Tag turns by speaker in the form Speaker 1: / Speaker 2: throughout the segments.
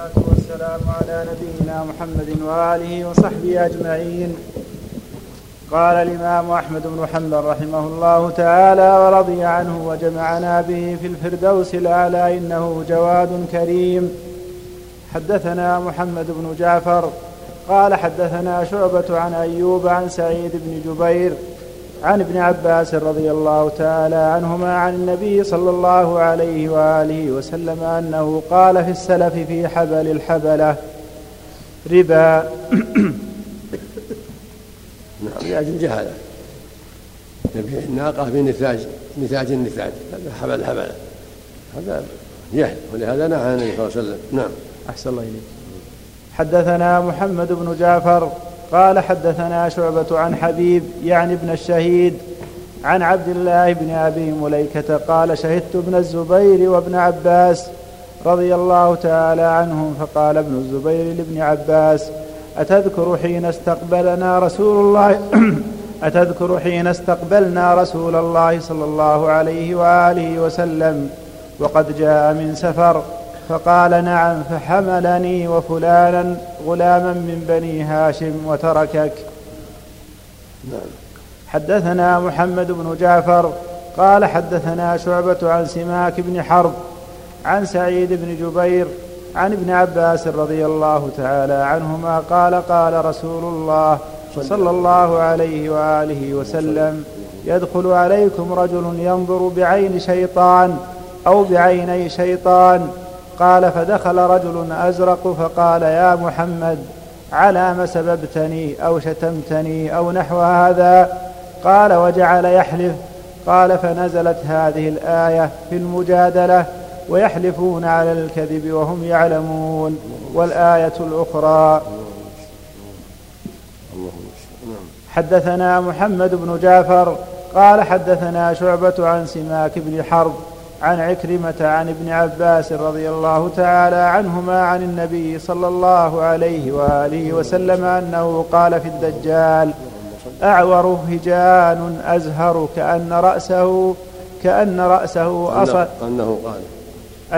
Speaker 1: والصلاة والسلام على نبينا محمد وآله وصحبه أجمعين. قال الإمام أحمد بن حنبل رحمه الله تعالى ورضي عنه وجمعنا به في الفردوس الأعلى إنه جواد كريم. حدثنا محمد بن جعفر قال حدثنا شعبة عن أيوب عن سعيد بن جبير عن ابن عباس رضي الله تعالى عنهما عن النبي صلى الله عليه وآله وسلم أنه قال في السلف في حبل الحبلة ربا.
Speaker 2: نعم لاجل الجهاله يبيع الناقه بنتاج نتاج النتاج. هذا حبل الحبلة. هذا جهل ولهذا نهى النبي صلى الله عليه وسلم. نعم.
Speaker 1: أحسن الله إليك. حدثنا محمد بن جعفر قال حدثنا شعبة عن حبيب يعني ابن الشهيد عن عبد الله بن أبي مليكة قال شهدت ابن الزبير وابن عباس رضي الله تعالى عنهم فقال ابن الزبير لابن عباس أتذكر حين استقبلنا رسول الله أتذكر حين استقبلنا رسول الله صلى الله عليه وآله وسلم وقد جاء من سفر فقال نعم فحملني وفلانا غلاما من بني هاشم وتركك. نعم. حدثنا محمد بن جعفر قال حدثنا شعبة عن سماك بن حرب عن سعيد بن جبير عن ابن عباس رضي الله تعالى عنهما قال قال رسول الله صلى الله عليه وآله وسلم. يدخل عليكم رجل ينظر بعين شيطان أو بعيني شيطان قال فدخل رجل أزرق فقال يا محمد على ما سببتني أو شتمتني أو نحو هذا؟ قال وجعل يحلف. قال فنزلت هذه الآية في المجادلة ويحلفون على الكذب وهم يعلمون. والآية الأخرى. حدثنا محمد بن جعفر قال حدثنا شعبة عن سماك بن حرب عن عكرمة عن ابن عباس رضي الله تعالى عنهما عن النبي صلى الله عليه وآله وسلم أنه قال في الدجال أعور هجان أزهر كأن رأسه كأن رأسه أصل
Speaker 2: أنه قال.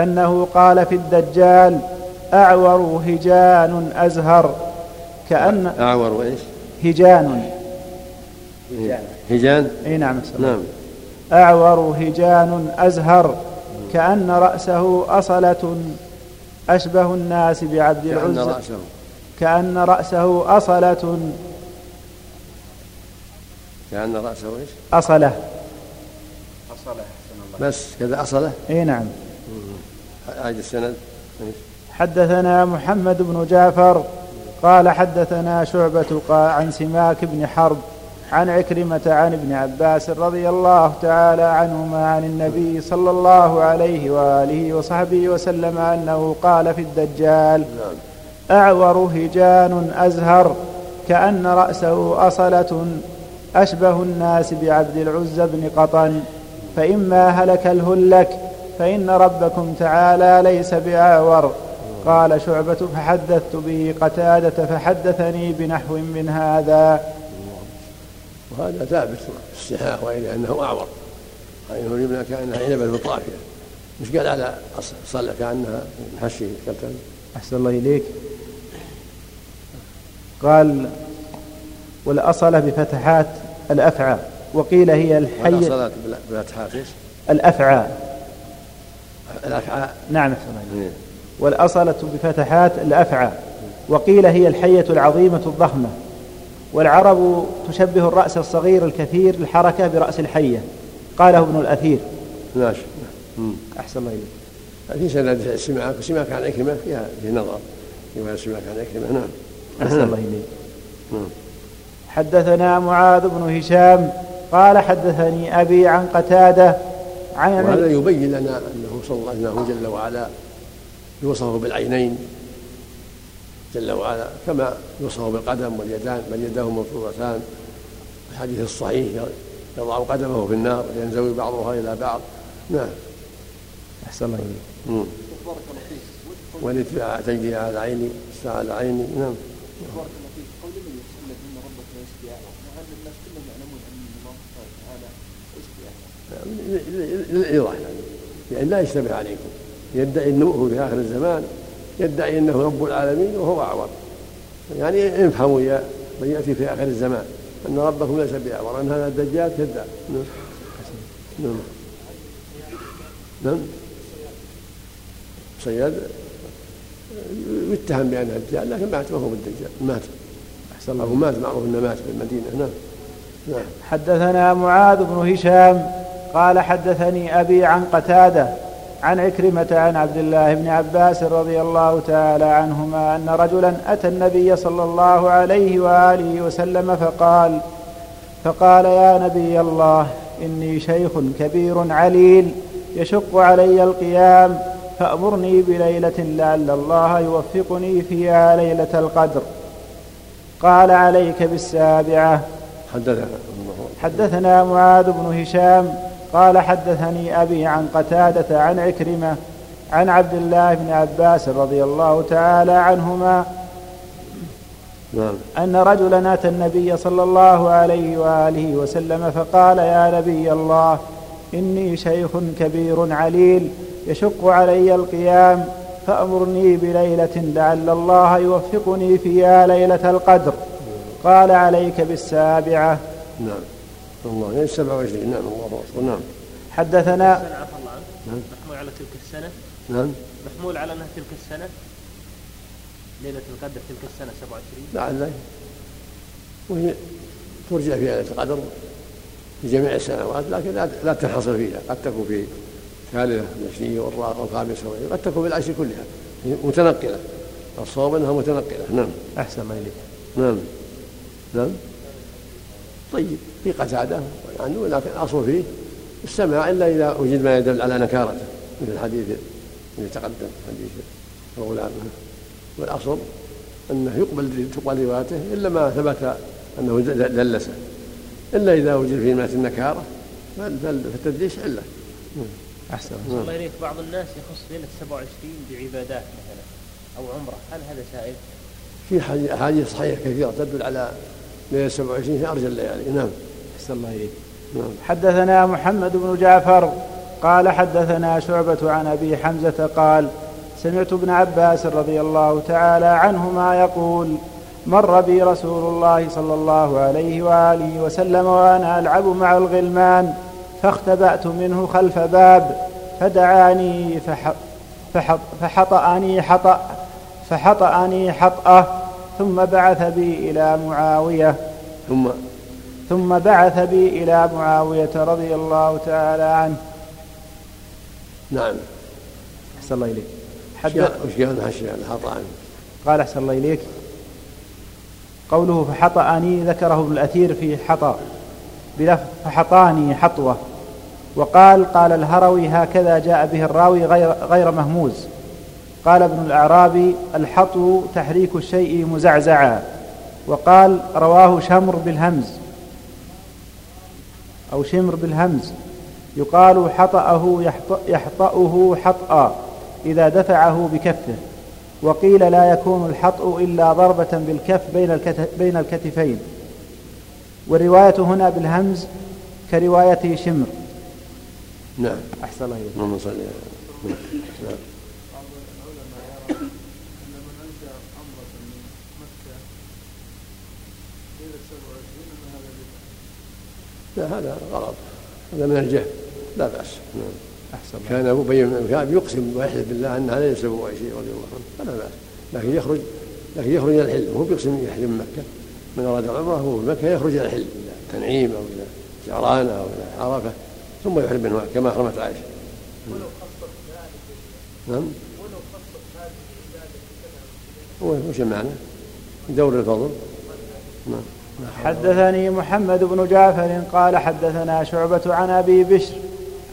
Speaker 1: أنه قال في الدجال أعور هجان أزهر كأن
Speaker 2: أعور وإيش
Speaker 1: هجان.
Speaker 2: هجان.
Speaker 1: أي نعم.
Speaker 2: نعم.
Speaker 1: أعور هجان أزهر كأن رأسه أصلة. أشبه الناس بعبد العزى. كأن رأسه. كأن رأسه أصلة.
Speaker 2: كأن رأسه إيش؟
Speaker 1: أصلة.
Speaker 2: أصلة بس كذا أصلة؟
Speaker 1: إي نعم.
Speaker 2: هذا السند.
Speaker 1: حدثنا محمد بن جعفر قال حدثنا شعبة عن سماك بن حرب عن عكرمة عن ابن عباس رضي الله تعالى عنهما عن النبي صلى الله عليه وآله وصحبه وسلم أنه قال في الدجال أعور هجان أزهر كأن رأسه أصلة أشبه الناس بعبد العزى بن قطن فإما هلك الهلك فإن ربكم تعالى ليس بأعور. قال شعبة فحدثت به قتادة فحدثني بنحو من هذا.
Speaker 2: وهذا ثابت في الصحاح وإلى أنه أعور. عينه اليمنى كأنها عنبة طافية مش قال على صلى كأنها محشي كالكلب
Speaker 1: أحسن الله إليك. قال والأصلة بفتحات الأفعى. وقيل هي الحية
Speaker 2: والأصلة بفتحات إيش؟
Speaker 1: الأفعى.
Speaker 2: الأفعى.
Speaker 1: نعم أحسن الله والأصلة بفتحات الأفعى. وقيل هي الحية العظيمة الضخمة. والعرب تشبه الرأس الصغير الكثير الحركة برأس الحية. قاله ابن الأثير.
Speaker 2: ماشي
Speaker 1: أحسن الله إليك.
Speaker 2: في سند السماك وسماك عن عكرمة فيها في نظر. رواية السماك عن عكرمة نعم.
Speaker 1: أحسن الله إليك. نعم. حدثنا معاذ بن هشام. قال حدثني أبي عن قتادة عن
Speaker 2: وهذا يبين لنا أنه صلى الله عليه وسلم جل وعلا يوصف بالعينين. جل وعلا كما يوصف بالقدم واليدان بل يداه مبسوطتان الحديث الصحيح يضع قدمه في النار وينزوي بعضها إلى بعض. نعم.
Speaker 1: أحسن الله
Speaker 2: إليك. والاتباع تجري على عيني الساعة على عيني نعم. بارك الله فيك قول النبي صلى الله عليه وسلم ان ربك يشفي الناس كلهم يعلمون ان الله تعالى يشفي للايضاح يعني يعني لا يشتبه عليكم. يدعي انه في آخر الزمان يدعي إنه رب العالمين وهو أعور. يعني افهموا يا من يأتي في آخر الزمان أن ربكم ليس بأعور أن هذا الدجال كذاب نعم. نعم. نعم. صياد يتهم بأنه دجال لكن مات وهو بالدجال. مات. أحسن الله. مات معروف إنه مات في المدينة. نعم.
Speaker 1: نعم. حدثنا معاذ بن هشام قال حدثني أبي عن قتادة عن عكرمة عن عبد الله بن عباس رضي الله تعالى عنهما أن رجلا أتى النبي صلى الله عليه وآله وسلم فقال فقال يا نبي الله إني شيخ كبير عليل يشق علي القيام فأمرني بليلة لعل الله يوفقني فيها ليلة القدر. قال عليك بالسابعة.
Speaker 2: حدثنا
Speaker 1: حدثنا معاذ بن هشام قال حدثني أبي عن قتادة عن عكرمة عن عبد الله بن عباس رضي الله تعالى عنهما نعم. أن رجلا أتى النبي صلى الله عليه وآله وسلم فقال يا نبي الله إني شيخ كبير عليل يشق علي القيام فأمرني بليلة لعل الله يوفقني فيها ليلة القدر. قال عليك بالسابعة.
Speaker 2: نعم. الله. يعني 27 نعم الله أكبر. نعم.
Speaker 1: حدثنا
Speaker 3: نعم. محمول على تلك السنة.
Speaker 2: نعم.
Speaker 3: محمول على أنها تلك السنة. ليلة القدر تلك السنة 27
Speaker 2: بعد ذلك. وهي ترجع في ليلة القدر في جميع السنوات لكن لا تنحصر فيها. قد تكون في الثالثة العشرية والرابعة والخامسة قد تكون في العشر كلها. متنقلة. الصواب أنها متنقلة. نعم.
Speaker 1: أحسن الله إليك.
Speaker 2: نعم. نعم. طيب. في قتادة يعني ولكن الأصل فيه السماع إلا إذا وجد ما يدل على نكارته مثل الحديث الذي تقدم حديث الغلام والأصل أنه يقبل تقبل روايته إلا ما ثبت أنه دلسه. إلا إذا وجد فيه مات النكارة فالتدليس علة.
Speaker 3: أحسن. الله إليك بعض الناس يخص ليلة 27 بعبادات مثلا أو عمرة. هل هذا سائل؟
Speaker 2: في أحاديث صحيحة كثيرة تدل على ليلة 27 في أرجى الليالي. نعم.
Speaker 1: أحسن الله إليك نعم. حدثنا محمد بن جعفر قال حدثنا شعبة عن أبي حمزة قال سمعت ابن عباس رضي الله تعالى عنهما يقول مر بي رسول الله صلى الله عليه وآله وسلم وأنا ألعب مع الغلمان فاختبأت منه خلف باب فدعاني فح فحط فحطأني حطأ فحطأني حطأة ثم بعث بي إلى معاوية
Speaker 2: ثم
Speaker 1: ثم بعث بي إلى معاوية رضي الله تعالى عنه.
Speaker 2: نعم.
Speaker 1: أحسن الله إليك.
Speaker 2: وش قال
Speaker 1: قال أحسن الله إليك. قوله فحطأني ذكره ابن الأثير في حطأ. بلفظ فحطاني حطوة. وقال قال الهروي هكذا جاء به الراوي غير, غير مهموز. قال ابن الأعرابي الحطو تحريك الشيء مزعزعا. وقال رواه شمر بالهمز. أو شمر بالهمز يقال حطأه يحطأه حطأ إذا دفعه بكفه وقيل لا يكون الحطء إلا ضربة بالكف بين, بين الكتفين. والرواية هنا بالهمز كرواية شمر.
Speaker 2: نعم.
Speaker 1: أحسن الله إليك.
Speaker 2: لا هذا غلط. هذا من الجهل. لا بأس. نعم. أحسن كان أبو بن كعب يقسم ويحلف بالله أن هذا ليس أبو رضي الله عنه. فلا بأس. لكن يخرج لكن يخرج إلى الحل. هو بيقسم يحلم من مكة. من أراد العمرة هو في مكة يخرج إلى الحل. إلى تنعيم أو إلى جعرانة أو إلى عرفة. ثم يحرم منه كما أحرمت عائشة. نعم. هو وش المعنى؟ دور الفضل.
Speaker 1: نعم. حدثني محمد بن جعفر قال حدثنا شعبة عن أبي بشر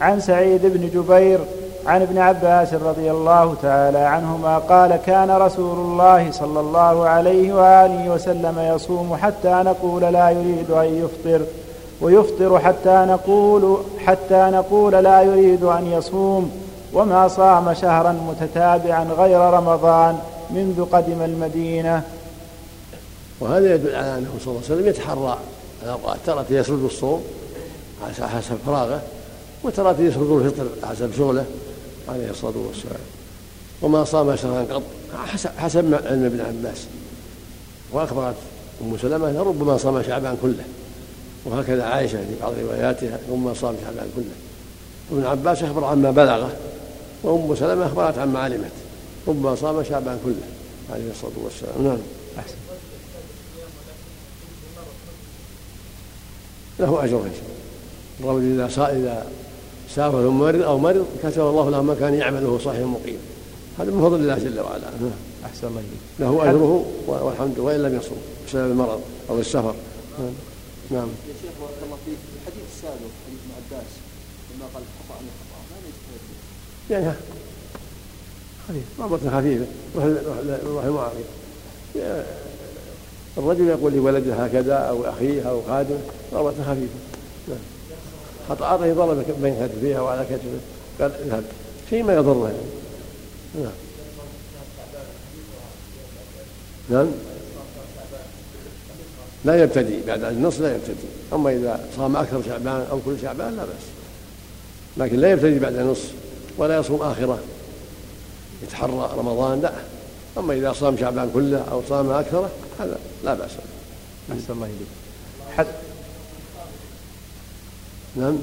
Speaker 1: عن سعيد بن جبير عن ابن عباس رضي الله تعالى عنهما قال كان رسول الله صلى الله عليه وآله وسلم يصوم حتى نقول لا يريد أن يفطر ويفطر حتى نقول حتى نقول لا يريد أن يصوم وما صام شهرا متتابعا غير رمضان منذ قدم المدينة.
Speaker 2: وهذا يدل على أنه صلى الله عليه وسلم يتحرى الأوقات ترى يسرد الصوم حسب فراغه وترى يسرد الفطر حسب شغله عليه الصلاة والسلام. وما صام شهرا قط حسب ما علم ابن عباس. وأخبرت أم سلمة ربما صام شعبان كله. وهكذا عائشة في بعض رواياتها ربما صام شعبان كله. وابن عباس أخبر عما بلغه وأم سلمة أخبرت عما علمت. ربما صام شعبان كله عليه الصلاة والسلام. نعم. أحسن. له أجر إن شاء الله الرجل إذا إذا سافر مرض أو مرض كتب الله له ما كان يعمله صحيح مقيم هذا من فضل الله جل وعلا.
Speaker 1: أحسن الله
Speaker 2: له أجره والحمد وإن لم يصوم بسبب المرض أو السفر.
Speaker 4: نعم. يا شيخ بارك الله فيك الحديث السابق حديث ابن عباس لما قال خطأ من خطأ ما يستفيد
Speaker 2: يعني خفيف ضربة خفيفة روح المعارض الرجل يقول لولده هكذا أو أخيه أو خادمه ضربة خفيفة. نعم. خطأ أعطيه ضربة بين كتفيها وعلى كتفه. قال اذهب. شيء ما يضره. يعني نعم. نعم. لا يبتدي. بعد النص لا يبتدي. أما إذا صام أكثر شعبان أو كل شعبان لا بأس. لكن لا يبتدي بعد النص ولا يصوم آخرة. يتحرى رمضان لا. أما إذا صام شعبان كله أو صام أكثره هذا لا بأس
Speaker 1: أحسن الله إليك. حد.
Speaker 2: نعم.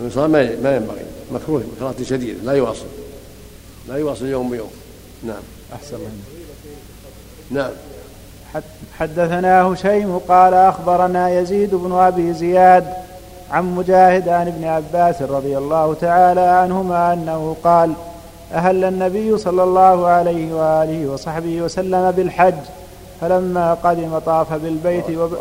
Speaker 2: الوصال ما ما ينبغي. مكروه كراهة شديدة لا يواصل. لا يواصل يوم بيوم. نعم.
Speaker 1: أحسن الله
Speaker 2: نعم.
Speaker 1: حدثنا هشيم قال أخبرنا يزيد بن أبي زياد عن مجاهد عن ابن عباس رضي الله تعالى عنهما أنه قال أهل النبي صلى الله عليه وآله وصحبه وسلم بالحج فلما قدم طاف بالبيت وب...